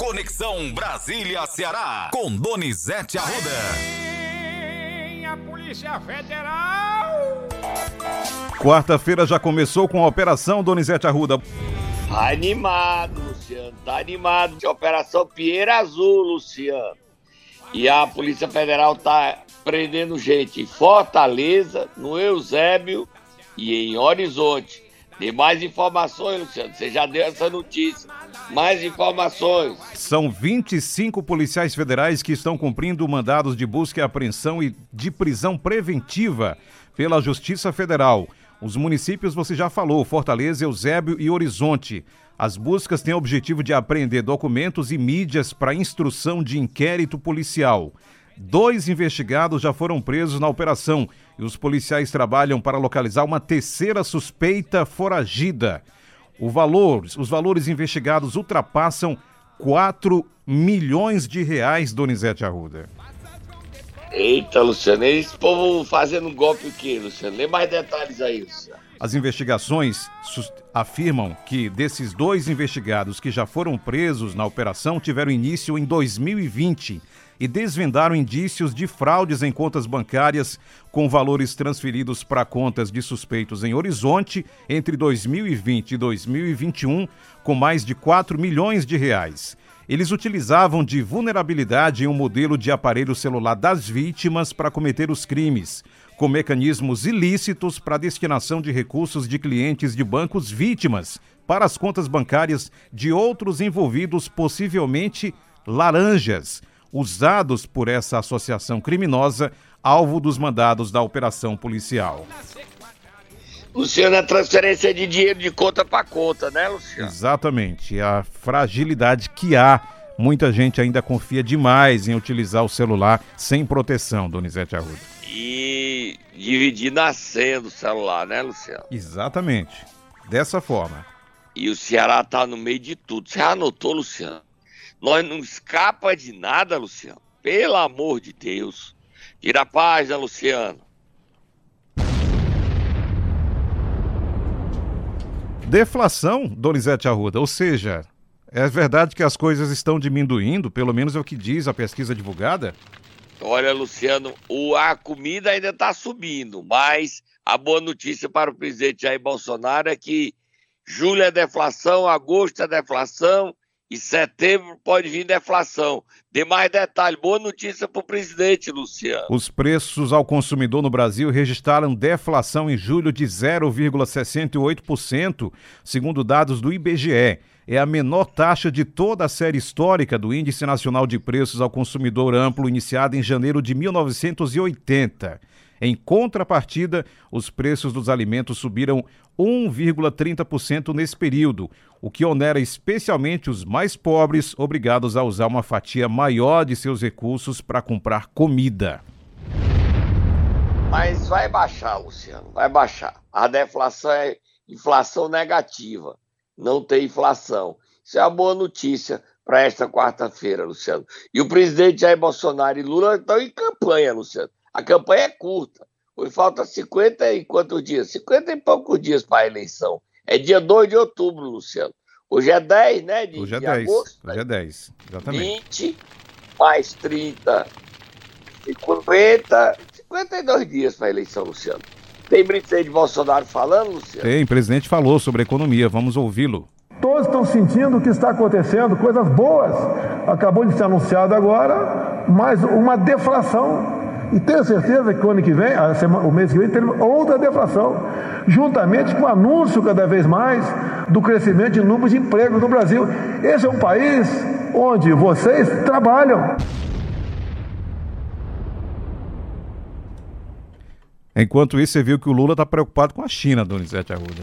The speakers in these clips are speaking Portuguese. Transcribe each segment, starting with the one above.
Conexão Brasília-Ceará, com Donizete Arruda. A Polícia Federal. Quarta-feira já começou com a Operação Donizete Arruda. Animado, Luciano, tá animado. De Operação Pinheiro Azul, Luciano. E a Polícia Federal tá prendendo gente em Fortaleza, no Eusébio e em Horizonte. Tem mais informações, Luciano. Você já deu essa notícia. Mais informações. São 25 policiais federais que estão cumprindo mandados de busca e apreensão e de prisão preventiva pela Justiça Federal. Os municípios você já falou, Fortaleza, Eusébio e Horizonte. As buscas têm o objetivo de apreender documentos e mídias para instrução de inquérito policial. Dois investigados já foram presos na operação e os policiais trabalham para localizar uma terceira suspeita foragida. O valor, os valores investigados ultrapassam 4 milhões de reais, Donizete Arruda. Eita, Luciano, esse povo fazendo golpe o quê, Luciano? Lê mais detalhes aí, Luciano. As investigações afirmam que desses dois investigados que já foram presos na operação tiveram início em 2020 e desvendaram indícios de fraudes em contas bancárias com valores transferidos para contas de suspeitos em Horizonte entre 2020 e 2021 com mais de 4 milhões de reais. Eles utilizavam de vulnerabilidade em um modelo de aparelho celular das vítimas para cometer os crimes, com mecanismos ilícitos para destinação de recursos de clientes de bancos vítimas para as contas bancárias de outros envolvidos, possivelmente laranjas, usados por essa associação criminosa, alvo dos mandados da operação policial. Luciano, a transferência de dinheiro de conta para conta, né, Luciano? Exatamente. A fragilidade que há. Muita gente ainda confia demais em utilizar o celular sem proteção, Donizete Arruda. E dividir na senha do celular, né, Luciano? Exatamente. Dessa forma. E o Ceará tá no meio de tudo. Você anotou, Luciano? Nós não escapa de nada, Luciano. Pelo amor de Deus. Tira a página, Luciano. Deflação, Donizete Arruda, ou seja, é verdade que as coisas estão diminuindo, pelo menos é o que diz a pesquisa divulgada? Olha, Luciano, o, a comida ainda está subindo, mas a boa notícia para o presidente Jair Bolsonaro é que julho é deflação, agosto é deflação e setembro pode vir deflação. Dê mais detalhe. Boa notícia para o presidente, Luciano. Os preços ao consumidor no Brasil registraram deflação em julho de 0,68%, segundo dados do IBGE. É a menor taxa de toda a série histórica do Índice Nacional de Preços ao Consumidor Amplo, iniciado em janeiro de 1980. Em contrapartida, os preços dos alimentos subiram 1,30% nesse período, o que onera especialmente os mais pobres, obrigados a usar uma fatia maior de seus recursos para comprar comida. Mas vai baixar, Luciano, vai baixar. A deflação é inflação negativa, não tem inflação. Isso é uma boa notícia para esta quarta-feira, Luciano. E o presidente Jair Bolsonaro e Lula estão em campanha, Luciano. A campanha é curta. Hoje falta 50 e quantos dias? 50 e poucos dias para a eleição. É dia 2 de outubro, Luciano. Hoje é 10, né? De, Hoje é de 10. agosto. Hoje é 10, exatamente. 20 mais 30, 50, 52 dias para a eleição, Luciano. Tem presidente Bolsonaro falando, Luciano? Tem, o presidente falou sobre a economia, vamos ouvi-lo. Todos estão sentindo o que está acontecendo, coisas boas. Acabou de ser anunciado agora mais uma deflação. E tenho certeza que o ano que vem, a semana, o mês que vem, teremos outra deflação, juntamente com o anúncio cada vez mais do crescimento de número de empregos no Brasil. Esse é um país onde vocês trabalham. Enquanto isso, você viu que o Lula está preocupado com a China, Donizete Arruda.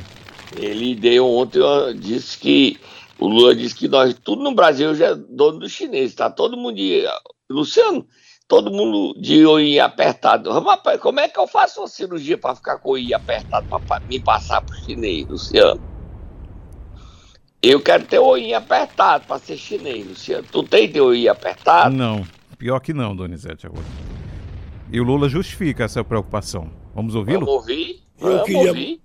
Ele deu ontem, disse que o Lula disse que nós, tudo no Brasil já é dono do chinês, tá todo mundo. Luciano, todo mundo de OI apertado. Rapaz, como é que eu faço uma cirurgia para ficar com o OI apertado para me passar pro chinês, Luciano? Eu quero ter o OI apertado para ser chinês, Luciano. Tu tem teu OI apertado? Não, pior que não, Donizete Arruda. E o Lula justifica essa preocupação. Vamos ouvi-lo? Vamos ouvir? Eu Vamos queria- ouvir.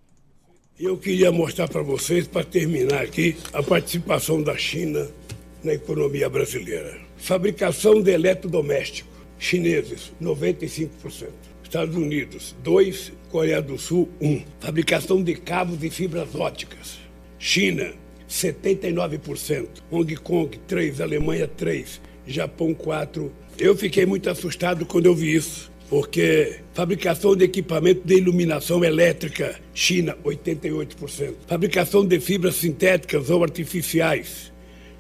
Eu queria mostrar para vocês, para terminar aqui, a participação da China na economia brasileira. Fabricação de eletrodoméstico, chineses, 95%. Estados Unidos, 2%. Coreia do Sul, 1%. Fabricação de cabos e fibras óticas, China, 79%. Hong Kong, 3%. Alemanha, 3%. Japão, 4%. Eu fiquei muito assustado quando eu vi isso porque fabricação de equipamento de iluminação elétrica, China, 88%. Fabricação de fibras sintéticas ou artificiais,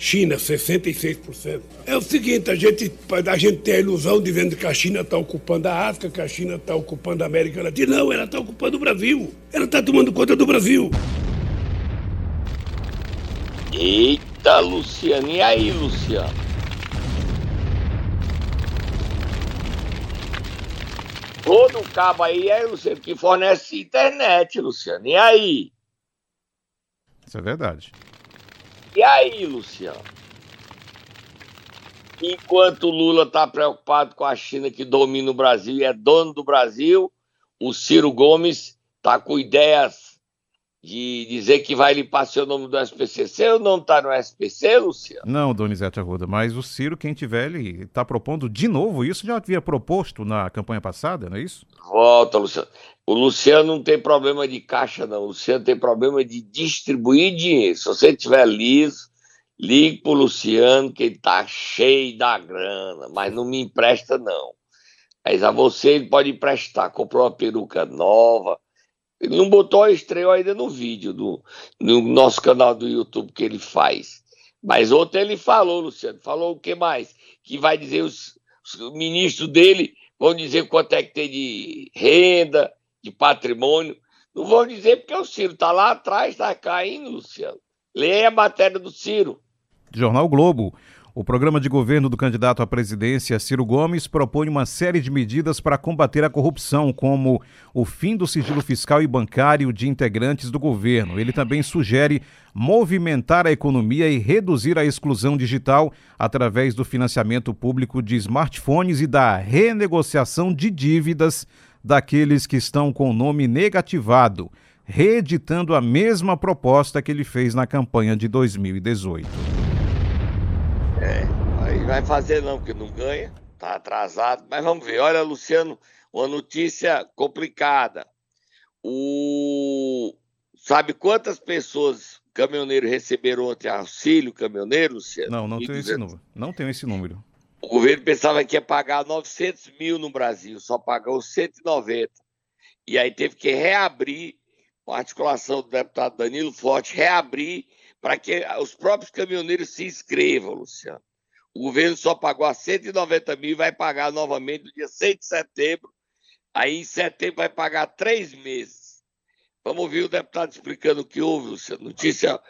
China, 66%. É o seguinte, a gente, a gente tem a ilusão dizendo que a China está ocupando a África, que a China está ocupando a América Latina. Não, ela está ocupando o Brasil. Ela está tomando conta do Brasil. Eita, Luciano. E aí, Luciano? Todo cabo aí é Luciano que fornece internet, Luciano. E aí? Isso é verdade. E aí, Luciano? Enquanto o Lula está preocupado com a China que domina o Brasil e é dono do Brasil, o Ciro Gomes está com ideias de dizer que vai limpar seu nome do SPCC ou não está no SPC, Luciano? Não, Donizete Arruda, mas o Ciro, quem tiver, ele está propondo de novo isso, já havia proposto na campanha passada, não é isso? Volta, Luciano. O Luciano não tem problema de caixa, não. O Luciano tem problema de distribuir dinheiro. Se você tiver liso, ligue pro Luciano, que ele tá cheio da grana, mas não me empresta, não. Mas a você ele pode emprestar. Comprou uma peruca nova, ele não botou a estreia ainda no vídeo, do, no nosso canal do YouTube que ele faz. Mas ontem ele falou, Luciano, falou o que mais? Que vai dizer, os, os ministros dele vão dizer quanto é que tem de renda, de patrimônio. Não vão dizer porque o Ciro está lá atrás, está caindo, Luciano. Leia a matéria do Ciro. Jornal Globo. O programa de governo do candidato à presidência, Ciro Gomes, propõe uma série de medidas para combater a corrupção, como o fim do sigilo fiscal e bancário de integrantes do governo. Ele também sugere movimentar a economia e reduzir a exclusão digital através do financiamento público de smartphones e da renegociação de dívidas daqueles que estão com o nome negativado, reeditando a mesma proposta que ele fez na campanha de 2018. É, aí vai fazer não, porque não ganha, tá atrasado. Mas vamos ver. Olha, Luciano, uma notícia complicada. O sabe quantas pessoas caminhoneiros receberam ontem auxílio caminhoneiro, Luciano? Não, não tenho esse número. Não tenho esse número. O governo pensava que ia pagar 900 mil no Brasil, só pagou 190. E aí teve que reabrir, com a articulação do deputado Danilo Forte, reabrir para que os próprios caminhoneiros se inscrevam, Luciano. O governo só pagou a 190 mil e vai pagar novamente no dia 6 de setembro. Aí em setembro vai pagar três meses. Vamos ouvir o deputado explicando o que houve, Luciano. Notícia.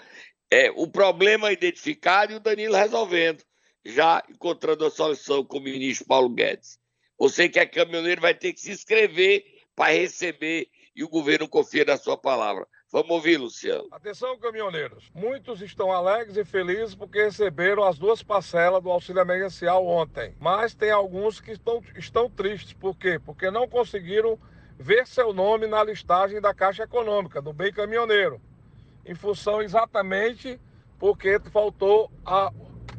É, o problema identificado e o Danilo resolvendo, já encontrando a solução com o ministro Paulo Guedes. Você que é caminhoneiro vai ter que se inscrever para receber e o governo confia na sua palavra. Vamos ouvir, Luciano. Atenção, caminhoneiros. Muitos estão alegres e felizes porque receberam as duas parcelas do auxílio emergencial ontem. Mas tem alguns que estão, estão tristes. Por quê? Porque não conseguiram ver seu nome na listagem da Caixa Econômica, do Bem Caminhoneiro. Em função exatamente porque faltou a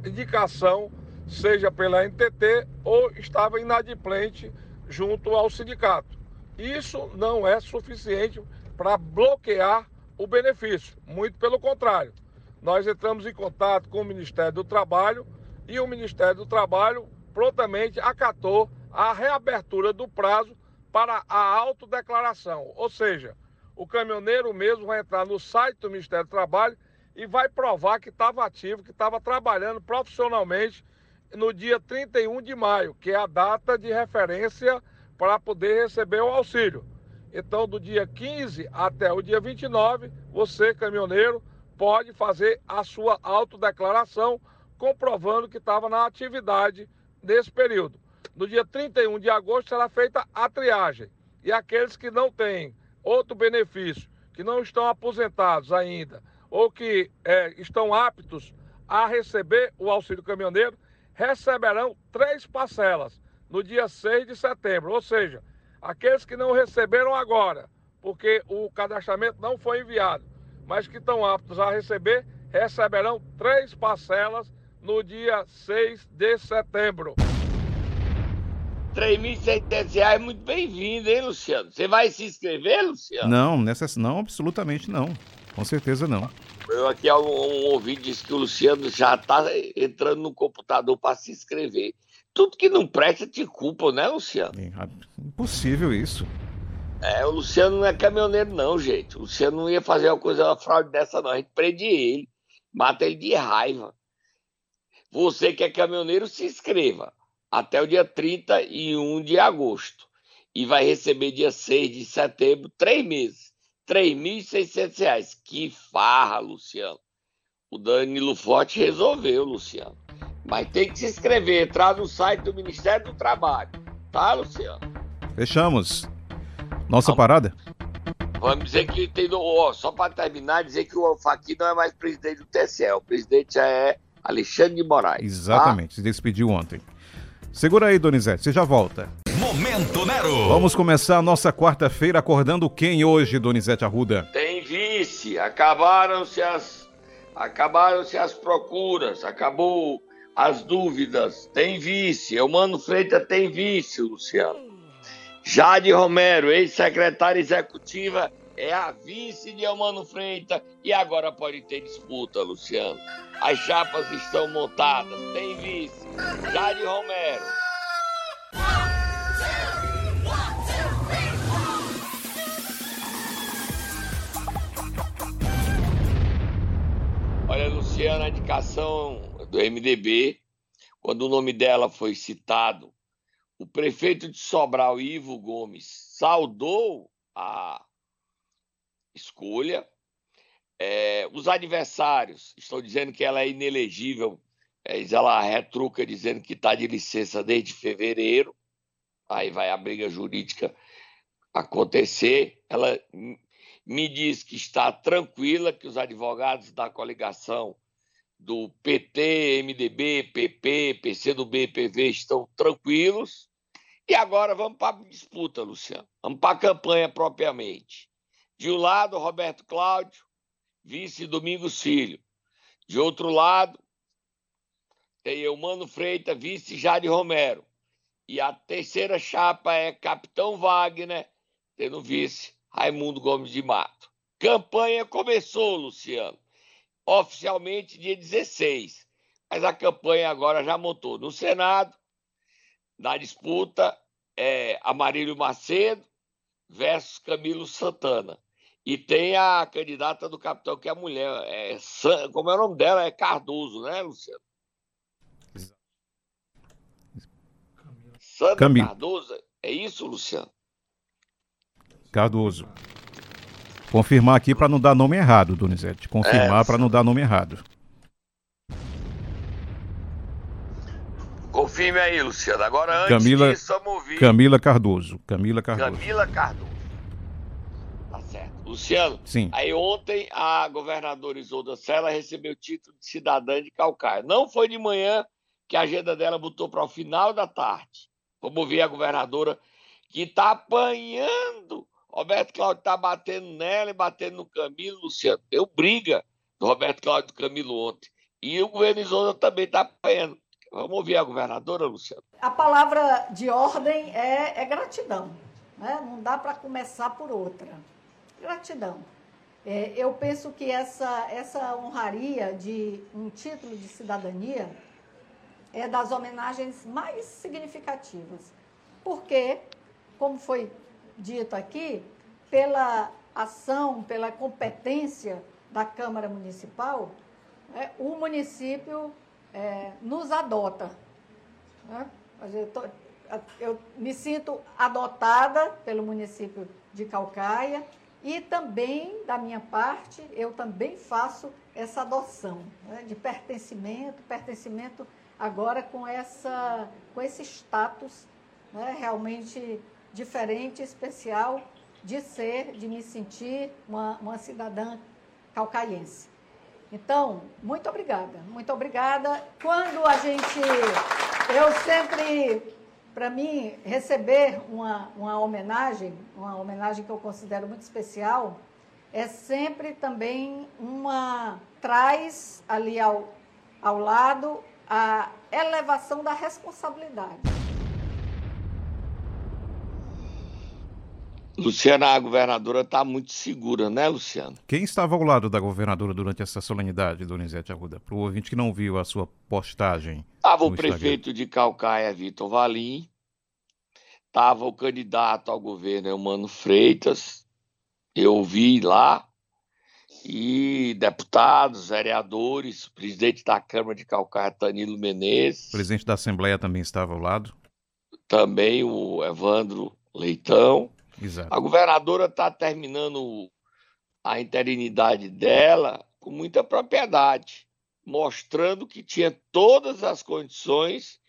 indicação, seja pela NTT ou estava inadimplente junto ao sindicato. Isso não é suficiente para bloquear o benefício. Muito pelo contrário. Nós entramos em contato com o Ministério do Trabalho e o Ministério do Trabalho prontamente acatou a reabertura do prazo para a autodeclaração. Ou seja, o caminhoneiro mesmo vai entrar no site do Ministério do Trabalho e vai provar que estava ativo, que estava trabalhando profissionalmente no dia 31 de maio, que é a data de referência para poder receber o auxílio. Então, do dia 15 até o dia 29, você, caminhoneiro, pode fazer a sua autodeclaração comprovando que estava na atividade nesse período. No dia 31 de agosto será feita a triagem. E aqueles que não têm outro benefício, que não estão aposentados ainda, ou que é, estão aptos a receber o auxílio caminhoneiro, receberão três parcelas no dia 6 de setembro. Ou seja, Aqueles que não receberam agora, porque o cadastramento não foi enviado, mas que estão aptos a receber, receberão três parcelas no dia 6 de setembro. R$ 3.600 é muito bem-vindo, hein, Luciano? Você vai se inscrever, Luciano? Não, nessa, não, absolutamente não. Com certeza não. Eu aqui um, um ouvinte disse que o Luciano já está entrando no computador para se inscrever. Tudo que não presta te culpa, né, Luciano? É impossível isso. É, o Luciano não é caminhoneiro, não, gente. O Luciano não ia fazer uma coisa, uma fraude dessa, não. A gente prende ele, mata ele de raiva. Você que é caminhoneiro, se inscreva até o dia 31 de agosto. E vai receber dia 6 de setembro, três meses. R$ 3.600. Que farra, Luciano. O Danilo Forte resolveu, Luciano. Mas tem que se inscrever, entrar no site do Ministério do Trabalho. Tá, Luciano? Fechamos. Nossa Vamos. parada? Vamos dizer que tem. Oh, só para terminar, dizer que o Fachin não é mais presidente do TSE. O presidente é Alexandre de Moraes. Exatamente, tá? se despediu ontem. Segura aí, Donizete, você já volta. Momento Nero. Vamos começar a nossa quarta-feira acordando quem hoje, Donizete Arruda? Tem vice, acabaram-se as acabaram-se as procuras, acabou as dúvidas. Tem vice, o Mano Freitas tem vice, Luciano. Jade Romero, ex-secretária executiva, é a vice de Elmano Freitas e agora pode ter disputa, Luciano. As chapas estão montadas, tem vice. Jade Romero. Luciana, a indicação do MDB, quando o nome dela foi citado, o prefeito de Sobral, Ivo Gomes, saudou a escolha. É, os adversários estão dizendo que ela é inelegível, é, ela retruca dizendo que está de licença desde fevereiro, aí vai a briga jurídica acontecer. Ela me diz que está tranquila, que os advogados da coligação do PT, MDB, PP, PCdoB, PV estão tranquilos. E agora vamos para a disputa, Luciano. Vamos para a campanha propriamente. De um lado, Roberto Cláudio, vice Domingos Filho. De outro lado, tem Eumano Freitas, vice Jade Romero. E a terceira chapa é Capitão Wagner, tendo vice Raimundo Gomes de Mato. Campanha começou, Luciano, oficialmente dia 16. Mas a campanha agora já montou no Senado. Na disputa é Amarílio Macedo versus Camilo Santana. E tem a candidata do capitão, que é a mulher. É, como é o nome dela? É Cardoso, né, Luciano? Sandra Camilo. Cardoso. É isso, Luciano? Cardoso. Confirmar aqui para não dar nome errado, Donizete. Confirmar é, para não dar nome errado. Confirme aí, Luciano. Agora, antes Camila, disso, vamos ouvir... Camila Cardoso. Camila Cardoso. Camila Cardoso. Luciano, Sim. aí ontem a governadora Isolda Sela recebeu o título de cidadã de Calcaia. Não foi de manhã que a agenda dela botou para o final da tarde. Vamos ver a governadora que está apanhando. Roberto Cláudio está batendo nela e batendo no Camilo, Luciano. Deu briga do Roberto Cláudio e do Camilo ontem. E o governo também está apanhando. Vamos ouvir a governadora, Luciano. A palavra de ordem é, é gratidão. Né? Não dá para começar por outra gratidão. É, eu penso que essa, essa honraria de um título de cidadania é das homenagens mais significativas. Porque, como foi dito aqui, pela ação, pela competência da Câmara Municipal, é, o município é, nos adota. Né? Eu, tô, eu me sinto adotada pelo município de Calcaia e também, da minha parte, eu também faço essa adoção né, de pertencimento, pertencimento agora com, essa, com esse status né, realmente diferente, especial, de ser, de me sentir uma, uma cidadã calcaiense. Então, muito obrigada, muito obrigada. Quando a gente, eu sempre para mim, receber uma, uma homenagem, uma homenagem que eu considero muito especial, é sempre também uma. traz ali ao, ao lado a elevação da responsabilidade. Luciana, a governadora está muito segura, né, Luciano? Quem estava ao lado da governadora durante essa solenidade, Donizete Arruda? Para o ouvinte que não viu a sua postagem. Estava o prefeito de Calcaia, Vitor Valim. Estava o candidato ao governo, Eumano Freitas. Eu vi lá. E deputados, vereadores, presidente da Câmara de Calcaia, Danilo Menezes. O presidente da Assembleia também estava ao lado. Também o Evandro Leitão. Exato. A governadora está terminando a interinidade dela com muita propriedade, mostrando que tinha todas as condições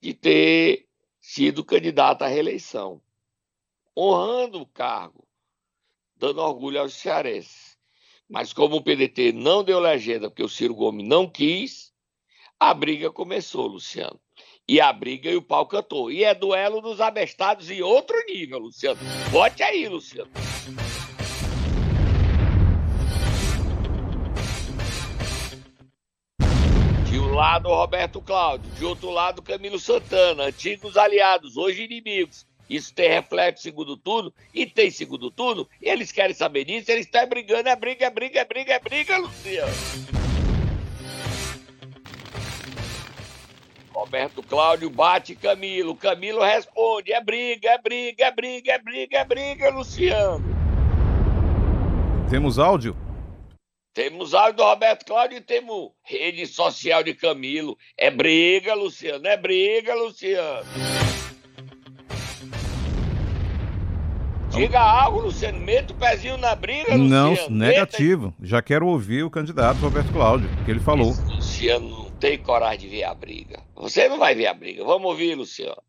de ter sido candidata à reeleição, honrando o cargo, dando orgulho aos cearenses. Mas como o PDT não deu legenda porque o Ciro Gomes não quis, a briga começou, Luciano e a briga e o pau cantou. E é duelo dos abestados em outro nível, Luciano. Bote aí, Luciano. De um lado, Roberto Cláudio, de outro lado, Camilo Santana, antigos aliados, hoje inimigos. Isso tem reflexo segundo turno, e tem segundo turno, e eles querem saber disso, eles estão brigando, é briga, é briga, é briga, é briga, Luciano. Roberto Cláudio bate Camilo. Camilo responde: é briga, é briga, é briga, é briga, é briga, Luciano. Temos áudio? Temos áudio do Roberto Cláudio e temos rede social de Camilo. É briga, Luciano, é briga, Luciano. Diga algo, Luciano. Meta o pezinho na briga, Não, Luciano. negativo. Meta... Já quero ouvir o candidato Roberto Cláudio, que ele falou. Esse Luciano tem coragem de ver a briga. Você não vai ver a briga. Vamos ouvir, Luciano.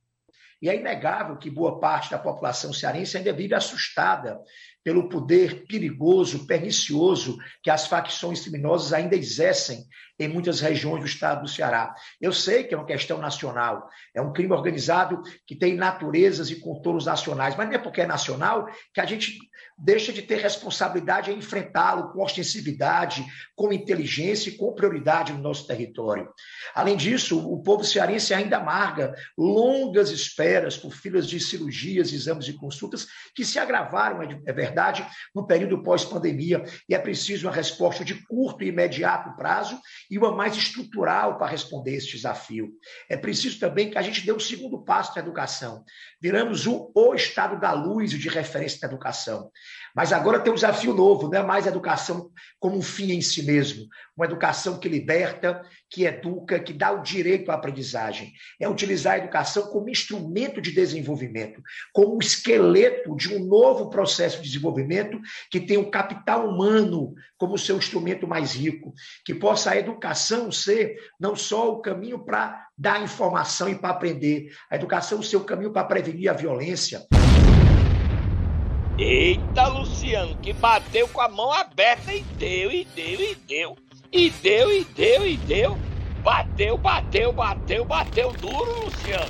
E é inegável que boa parte da população cearense ainda vive assustada pelo poder perigoso, pernicioso que as facções criminosas ainda exercem em muitas regiões do estado do Ceará. Eu sei que é uma questão nacional, é um crime organizado que tem naturezas e contornos nacionais, mas não é porque é nacional que a gente deixa de ter responsabilidade em enfrentá-lo com ostensividade, com inteligência e com prioridade no nosso território. Além disso, o povo cearense ainda amarga longas esperas por filas de cirurgias, exames e consultas que se agravaram, é verdade, no período pós-pandemia, e é preciso uma resposta de curto e imediato prazo e uma mais estrutural para responder esse desafio. É preciso também que a gente dê um segundo passo na educação. Viramos o, o estado da luz de referência da educação. Mas agora tem um desafio novo, não é mais educação como um fim em si mesmo, uma educação que liberta, que educa, que dá o direito à aprendizagem. É utilizar a educação como instrumento de desenvolvimento, como um esqueleto de um novo processo de desenvolvimento que tem o capital humano como seu instrumento mais rico, que possa a educação ser não só o caminho para dar informação e para aprender, a educação ser o caminho para prevenir a violência. Eita, Luciano, que bateu com a mão aberta e deu, e deu, e deu. E deu, e deu, e deu. Bateu, bateu, bateu, bateu duro, Luciano.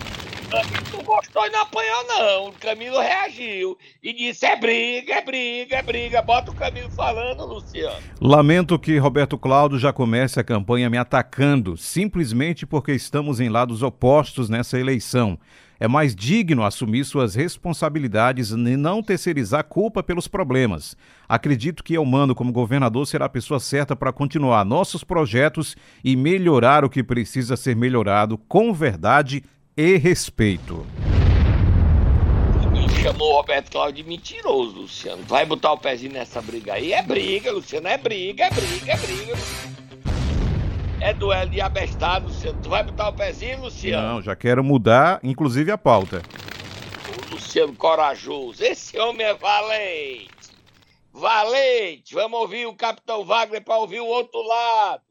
Tu gostou e não apanhou, não. O Camilo reagiu e disse: é briga, é briga, é briga. Bota o Camilo falando, Luciano. Lamento que Roberto Cláudio já comece a campanha me atacando, simplesmente porque estamos em lados opostos nessa eleição. É mais digno assumir suas responsabilidades e não terceirizar culpa pelos problemas. Acredito que Elmano, como governador, será a pessoa certa para continuar nossos projetos e melhorar o que precisa ser melhorado com verdade e respeito. Chamou o Roberto Cláudio de mentiroso, Luciano. Vai botar o pezinho nessa briga aí? É briga, Luciano. É briga, é briga, é briga. É duelo de abestado, Luciano. Tu vai botar o pezinho, Luciano? Não, já quero mudar, inclusive, a pauta. O Luciano corajoso. Esse homem é valente. Valente. Vamos ouvir o Capitão Wagner para ouvir o outro lado.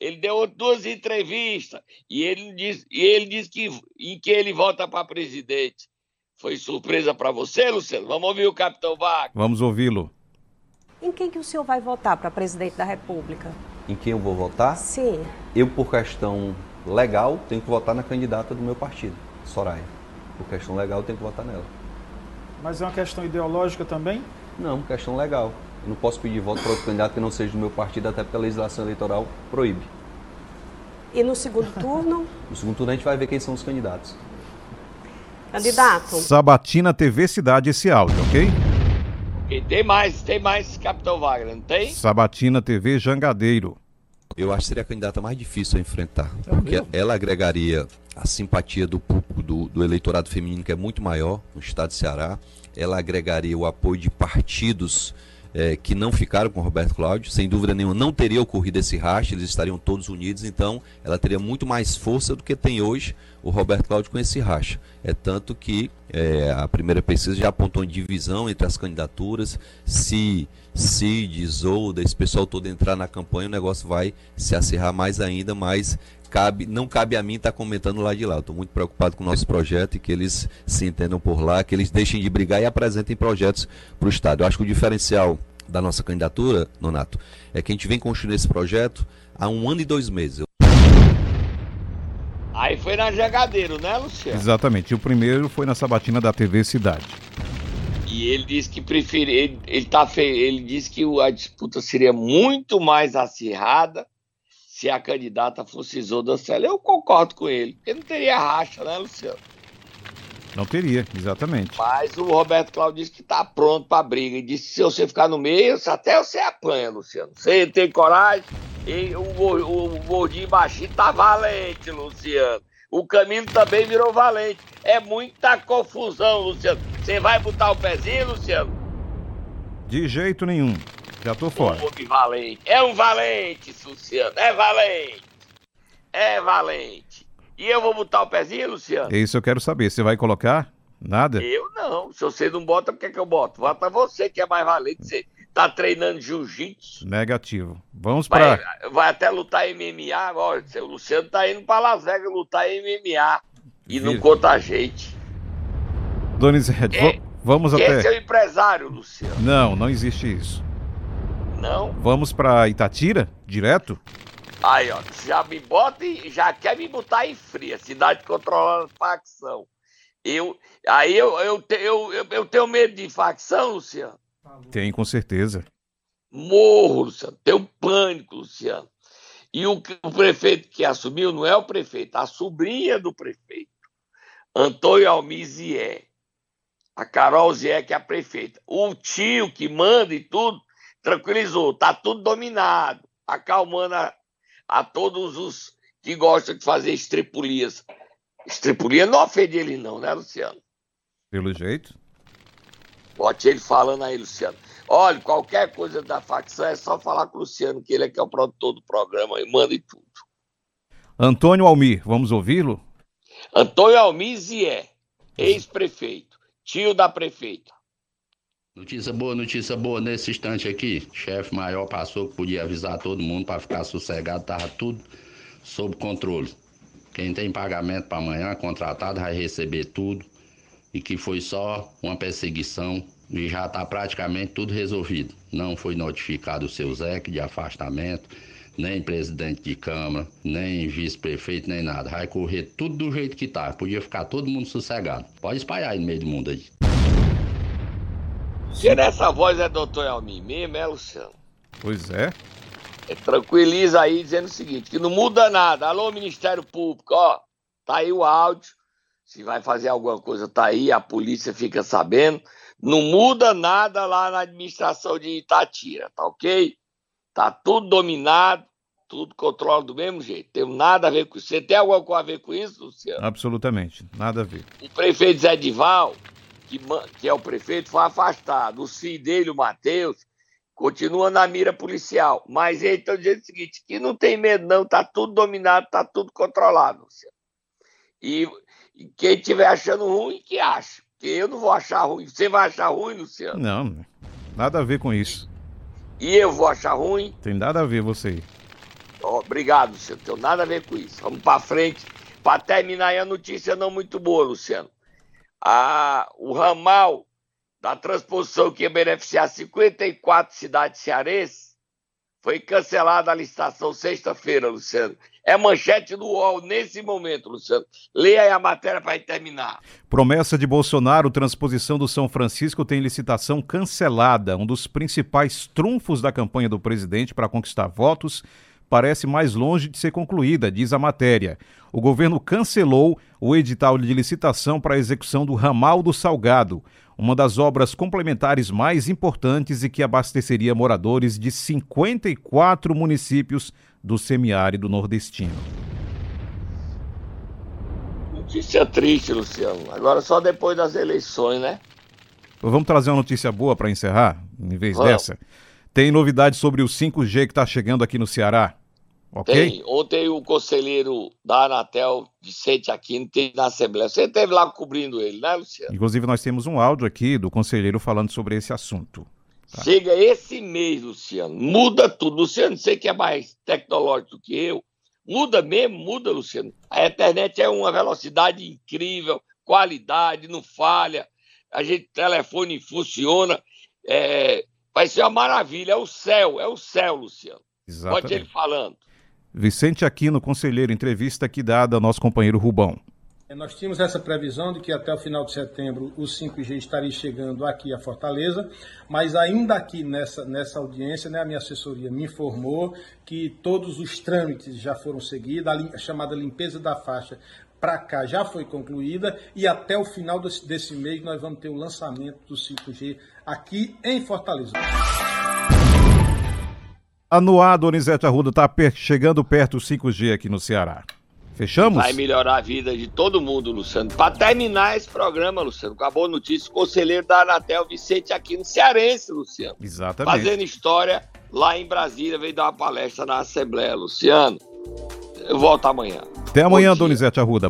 Ele deu duas entrevistas e ele disse, e ele disse que, em que ele volta para presidente. Foi surpresa para você, Luciano? Vamos ouvir o Capitão Wagner. Vamos ouvi-lo. Em quem que o senhor vai votar para presidente da República? Em quem eu vou votar? Sim. Eu, por questão legal, tenho que votar na candidata do meu partido, Soraya. Por questão legal, eu tenho que votar nela. Mas é uma questão ideológica também? Não, questão legal. Eu não posso pedir voto para outro candidato que não seja do meu partido, até porque a legislação eleitoral proíbe. E no segundo turno? No segundo turno a gente vai ver quem são os candidatos. Candidato. Sabatina TV Cidade esse áudio, ok? E tem mais, tem mais, Capitão Wagner, não tem? Sabatina TV Jangadeiro. Eu acho que seria a candidata mais difícil a enfrentar. Porque ela agregaria a simpatia do público, do, do eleitorado feminino, que é muito maior no estado de Ceará. Ela agregaria o apoio de partidos é, que não ficaram com Roberto Cláudio. Sem dúvida nenhuma, não teria ocorrido esse racha, eles estariam todos unidos. Então, ela teria muito mais força do que tem hoje o Roberto Cláudio com esse racha. É tanto que é, a primeira pesquisa já apontou em divisão entre as candidaturas. Se Cid, Isolda, esse pessoal todo entrar na campanha, o negócio vai se acirrar mais ainda, mas cabe, não cabe a mim estar comentando lá de lá. Estou muito preocupado com o nosso projeto e que eles se entendam por lá, que eles deixem de brigar e apresentem projetos para o Estado. Eu acho que o diferencial da nossa candidatura, Nonato, é que a gente vem construindo esse projeto há um ano e dois meses. Aí foi na Jangadeiro, né, Luciano? Exatamente. E o primeiro foi na sabatina da TV Cidade. E ele disse que prefere, ele, ele, tá fe... ele disse que a disputa seria muito mais acirrada se a candidata fosse Isolda Cela. Eu concordo com ele, porque não teria racha, né, Luciano? Não teria, exatamente. Mas o Roberto Cláudio disse que está pronto para a briga. E disse que se você ficar no meio, até você apanha, Luciano. Você tem coragem. E o, o, o gordinho baixinho tá valente, Luciano. O caminho também virou valente. É muita confusão, Luciano. Você vai botar o pezinho, Luciano? De jeito nenhum. Já tô fora. Um valente. É um valente, Luciano. É valente. É valente. E eu vou botar o pezinho, Luciano? É isso eu quero saber. Você vai colocar? Nada? Eu não. Se você não bota, por que, que eu boto? Bota você que é mais valente. Você tá treinando jiu-jitsu. Negativo. Vamos para. Vai, vai, até lutar MMA agora. O Luciano tá indo para Las Vegas lutar MMA. E Vira. não conta a gente. Donizete, é, vamos até. é seu empresário, Luciano? Não, não existe isso. Não? Vamos para Itatira, direto? Aí, ó, já me bota e já quer me botar em fria. Cidade controlando facção. Eu, aí eu, eu, eu, eu, eu tenho medo de facção, Luciano. Tem, com certeza. Morro, Luciano. Tenho pânico, Luciano. E o, o prefeito que assumiu não é o prefeito, a sobrinha do prefeito, Antônio Almizier. A Carol Zé, que é a prefeita. O tio que manda e tudo, tranquilizou. Tá tudo dominado, acalmando a, a todos os que gostam de fazer estripulias. Estripulia não ofende ele não, né, Luciano? Pelo jeito. Bote ele falando aí, Luciano. Olha, qualquer coisa da facção é só falar com o Luciano, que ele é que é o produtor do programa e manda e tudo. Antônio Almir, vamos ouvi-lo? Antônio Almir Zié, ex-prefeito, tio da prefeita. Notícia boa, notícia boa nesse instante aqui. Chefe maior passou que podia avisar todo mundo para ficar sossegado, tava tudo sob controle. Quem tem pagamento para amanhã, contratado, vai receber tudo e que foi só uma perseguição e já está praticamente tudo resolvido. Não foi notificado o seu ZEC de afastamento, nem presidente de Câmara, nem vice-prefeito, nem nada. Vai correr tudo do jeito que tá. Podia ficar todo mundo sossegado. Pode espalhar aí no meio do mundo aí. Se nessa voz é doutor Elmi mesmo, é Luciano? Pois é. é. Tranquiliza aí dizendo o seguinte, que não muda nada. Alô, Ministério Público, ó, tá aí o áudio se vai fazer alguma coisa, tá aí, a polícia fica sabendo. Não muda nada lá na administração de Itatira, tá ok? Tá tudo dominado, tudo controla do mesmo jeito. Tem nada a ver com isso. Você tem alguma coisa a ver com isso, Luciano? Absolutamente, nada a ver. O prefeito Zé Dival, que, que é o prefeito, foi afastado. O filho dele, o Matheus, continua na mira policial. Mas ele está dizendo o seguinte: que não tem medo, não, tá tudo dominado, tá tudo controlado, Luciano. E e quem estiver achando ruim, que acha. Porque eu não vou achar ruim. Você vai achar ruim, Luciano? Não, nada a ver com isso. E eu vou achar ruim? Tem nada a ver você. Oh, obrigado, Luciano. Tem nada a ver com isso. Vamos para frente. Para terminar aí a notícia não muito boa, Luciano. Ah, o ramal da transposição que ia beneficiar 54 cidades cearenses foi cancelada a licitação sexta-feira, Luciano. É manchete do UOL nesse momento, Luciano. Leia aí a matéria para terminar. Promessa de Bolsonaro, transposição do São Francisco tem licitação cancelada. Um dos principais trunfos da campanha do presidente para conquistar votos parece mais longe de ser concluída, diz a matéria. O governo cancelou o edital de licitação para a execução do ramal do Salgado, uma das obras complementares mais importantes e que abasteceria moradores de 54 municípios do semiárido nordestino. Notícia triste, Luciano. Agora só depois das eleições, né? Vamos trazer uma notícia boa para encerrar, em vez Vamos. dessa. Tem novidade sobre o 5G que está chegando aqui no Ceará. Ok? Tem. Ontem o conselheiro da Anatel, Vicente Aquino, teve na Assembleia. Você esteve lá cobrindo ele, né, Luciano? Inclusive, nós temos um áudio aqui do conselheiro falando sobre esse assunto. Chega esse mês, Luciano. Muda tudo. Luciano, você que é mais tecnológico do que eu. Muda mesmo, muda, Luciano. A internet é uma velocidade incrível, qualidade, não falha. A gente, telefone funciona. é, vai ser uma maravilha. É o céu, é o céu, Luciano. Pode ele Exatamente. falando. Vicente Aquino, conselheiro, entrevista aqui dada ao nosso companheiro Rubão. É, Nós tínhamos essa previsão de que até o final de setembro o 5G estaria chegando aqui a Fortaleza, mas ainda aqui nessa, nessa audiência, né, a minha assessoria me informou que todos os trâmites já foram seguidos, a, lim- a chamada limpeza da faixa para cá já foi concluída e até o final desse, desse mês nós vamos ter o lançamento do 5G aqui em Fortaleza. Anuar, Donizete Arruda, está chegando perto o 5G aqui no Ceará. Fechamos? Vai melhorar a vida de todo mundo, Luciano. Para terminar esse programa, Luciano, com a boa notícia, o conselheiro da Anatel, Vicente Aquino, cearense, Luciano. Exatamente. Fazendo história lá em Brasília, veio dar uma palestra na Assembleia, Luciano. Eu volto amanhã. Até amanhã, Donizete Arruda.